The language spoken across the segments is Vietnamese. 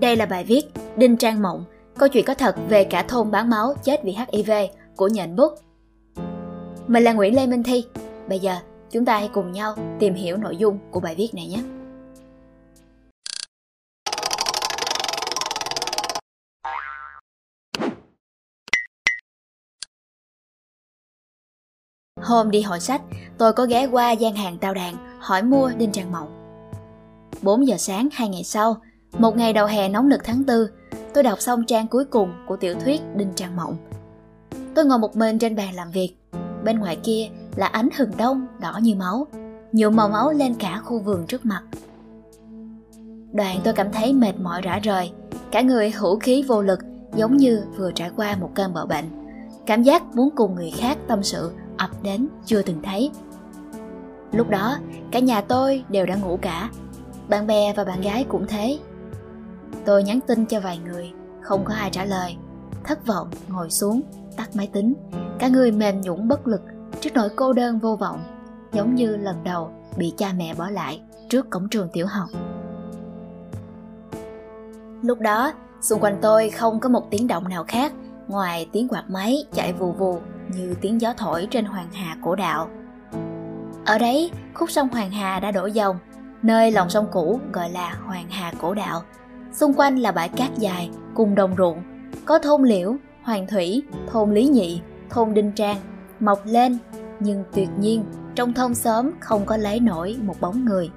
Đây là bài viết Đinh Trang Mộng, câu chuyện có thật về cả thôn bán máu chết vì HIV của nhện bút. Mình là Nguyễn Lê Minh Thi. Bây giờ, chúng ta hãy cùng nhau tìm hiểu nội dung của bài viết này nhé. Hôm đi hội sách, tôi có ghé qua gian hàng tao đàn hỏi mua Đinh Trang Mộng. 4 giờ sáng hai ngày sau, một ngày đầu hè nóng nực tháng 4, tôi đọc xong trang cuối cùng của tiểu thuyết Đinh Trang Mộng. Tôi ngồi một mình trên bàn làm việc, bên ngoài kia là ánh hừng đông đỏ như máu, nhuộm màu máu lên cả khu vườn trước mặt. Đoàn tôi cảm thấy mệt mỏi rã rời, cả người hữu khí vô lực giống như vừa trải qua một cơn bạo bệnh. Cảm giác muốn cùng người khác tâm sự ập đến chưa từng thấy. Lúc đó, cả nhà tôi đều đã ngủ cả. Bạn bè và bạn gái cũng thế. Tôi nhắn tin cho vài người, không có ai trả lời. Thất vọng ngồi xuống, tắt máy tính. Cả người mềm nhũn bất lực trước nỗi cô đơn vô vọng, giống như lần đầu bị cha mẹ bỏ lại trước cổng trường tiểu học. Lúc đó, xung quanh tôi không có một tiếng động nào khác ngoài tiếng quạt máy chạy vù vù như tiếng gió thổi trên hoàng hà cổ đạo. Ở đấy, khúc sông Hoàng Hà đã đổ dòng, nơi lòng sông cũ gọi là Hoàng Hà cổ đạo. Xung quanh là bãi cát dài cùng đồng ruộng, có thôn liễu, hoàng thủy, thôn lý nhị, thôn đinh trang, mọc lên, nhưng tuyệt nhiên trong thôn xóm không có lấy nổi một bóng người.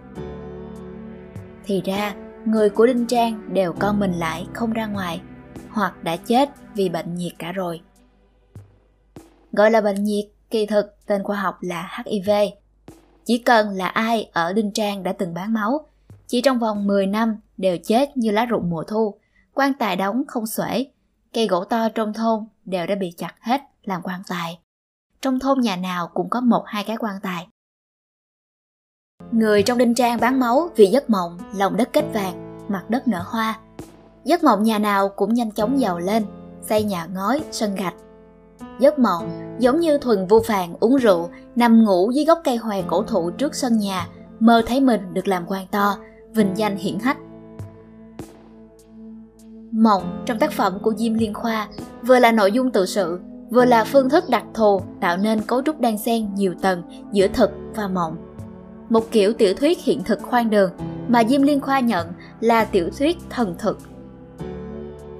Thì ra, người của Đinh Trang đều con mình lại không ra ngoài, hoặc đã chết vì bệnh nhiệt cả rồi. Gọi là bệnh nhiệt, kỳ thực tên khoa học là HIV. Chỉ cần là ai ở Đinh Trang đã từng bán máu, chỉ trong vòng 10 năm đều chết như lá rụng mùa thu, quan tài đóng không xuể, cây gỗ to trong thôn đều đã bị chặt hết làm quan tài. Trong thôn nhà nào cũng có một hai cái quan tài. Người trong Đinh Trang bán máu vì giấc mộng, lòng đất kết vàng, mặt đất nở hoa. Giấc mộng nhà nào cũng nhanh chóng giàu lên, xây nhà ngói, sân gạch, Giấc mộng giống như thuần vô phàn uống rượu, nằm ngủ dưới gốc cây hòe cổ thụ trước sân nhà, mơ thấy mình được làm quan to, vinh danh hiển hách. Mộng trong tác phẩm của Diêm Liên Khoa vừa là nội dung tự sự, vừa là phương thức đặc thù tạo nên cấu trúc đan xen nhiều tầng giữa thực và mộng. Một kiểu tiểu thuyết hiện thực khoan đường mà Diêm Liên Khoa nhận là tiểu thuyết thần thực.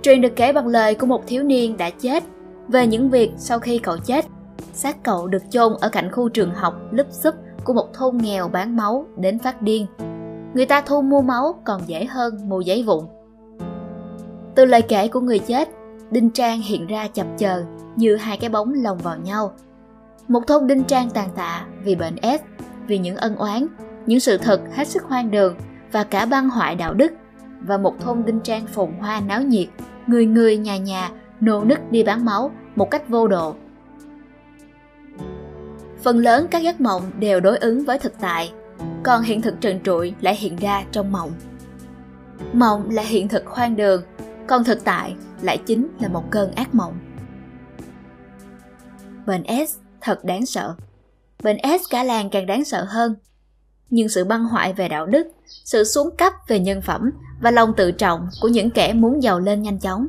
truyền được kể bằng lời của một thiếu niên đã chết về những việc sau khi cậu chết. Xác cậu được chôn ở cạnh khu trường học lúp xúp của một thôn nghèo bán máu đến phát điên. Người ta thu mua máu còn dễ hơn mua giấy vụn. Từ lời kể của người chết, Đinh Trang hiện ra chập chờn như hai cái bóng lồng vào nhau. Một thôn Đinh Trang tàn tạ vì bệnh S, vì những ân oán, những sự thật hết sức hoang đường và cả băng hoại đạo đức và một thôn Đinh Trang phồn hoa náo nhiệt, người người nhà nhà nô nức đi bán máu một cách vô độ. Phần lớn các giấc mộng đều đối ứng với thực tại, còn hiện thực trần trụi lại hiện ra trong mộng. Mộng là hiện thực hoang đường, còn thực tại lại chính là một cơn ác mộng. Bệnh S thật đáng sợ. Bệnh S cả làng càng đáng sợ hơn. Nhưng sự băng hoại về đạo đức, sự xuống cấp về nhân phẩm và lòng tự trọng của những kẻ muốn giàu lên nhanh chóng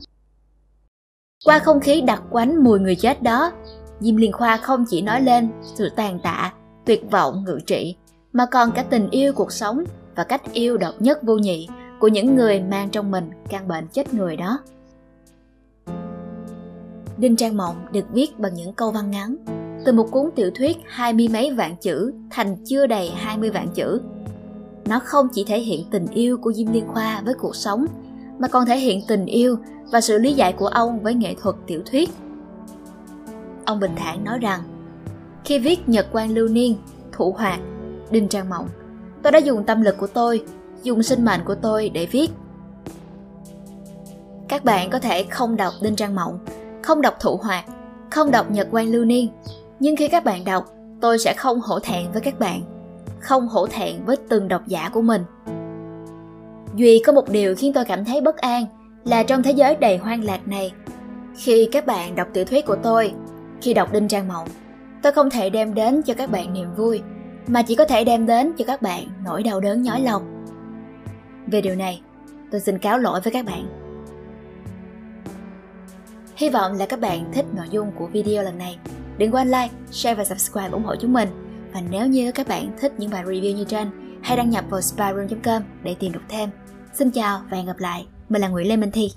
qua không khí đặc quánh mùi người chết đó, Diêm Liên Khoa không chỉ nói lên sự tàn tạ, tuyệt vọng ngự trị, mà còn cả tình yêu cuộc sống và cách yêu độc nhất vô nhị của những người mang trong mình căn bệnh chết người đó. Đinh Trang Mộng được viết bằng những câu văn ngắn, từ một cuốn tiểu thuyết hai mươi mấy vạn chữ thành chưa đầy hai mươi vạn chữ. Nó không chỉ thể hiện tình yêu của Diêm Liên Khoa với cuộc sống, mà còn thể hiện tình yêu và sự lý giải của ông với nghệ thuật tiểu thuyết. Ông bình thản nói rằng, khi viết Nhật quan lưu niên, thủ hoạt, đinh trang mộng, tôi đã dùng tâm lực của tôi, dùng sinh mệnh của tôi để viết. Các bạn có thể không đọc đinh trang mộng, không đọc thụ hoạt, không đọc Nhật quan lưu niên, nhưng khi các bạn đọc, tôi sẽ không hổ thẹn với các bạn, không hổ thẹn với từng độc giả của mình. Duy có một điều khiến tôi cảm thấy bất an là trong thế giới đầy hoang lạc này, khi các bạn đọc tiểu thuyết của tôi, khi đọc Đinh Trang Mộng, tôi không thể đem đến cho các bạn niềm vui, mà chỉ có thể đem đến cho các bạn nỗi đau đớn nhói lòng. Về điều này, tôi xin cáo lỗi với các bạn. Hy vọng là các bạn thích nội dung của video lần này. Đừng quên like, share và subscribe ủng hộ chúng mình. Và nếu như các bạn thích những bài review như trên, hãy đăng nhập vào spyroom.com để tìm đọc thêm. Xin chào và hẹn gặp lại. Mình là Nguyễn Lê Minh Thi.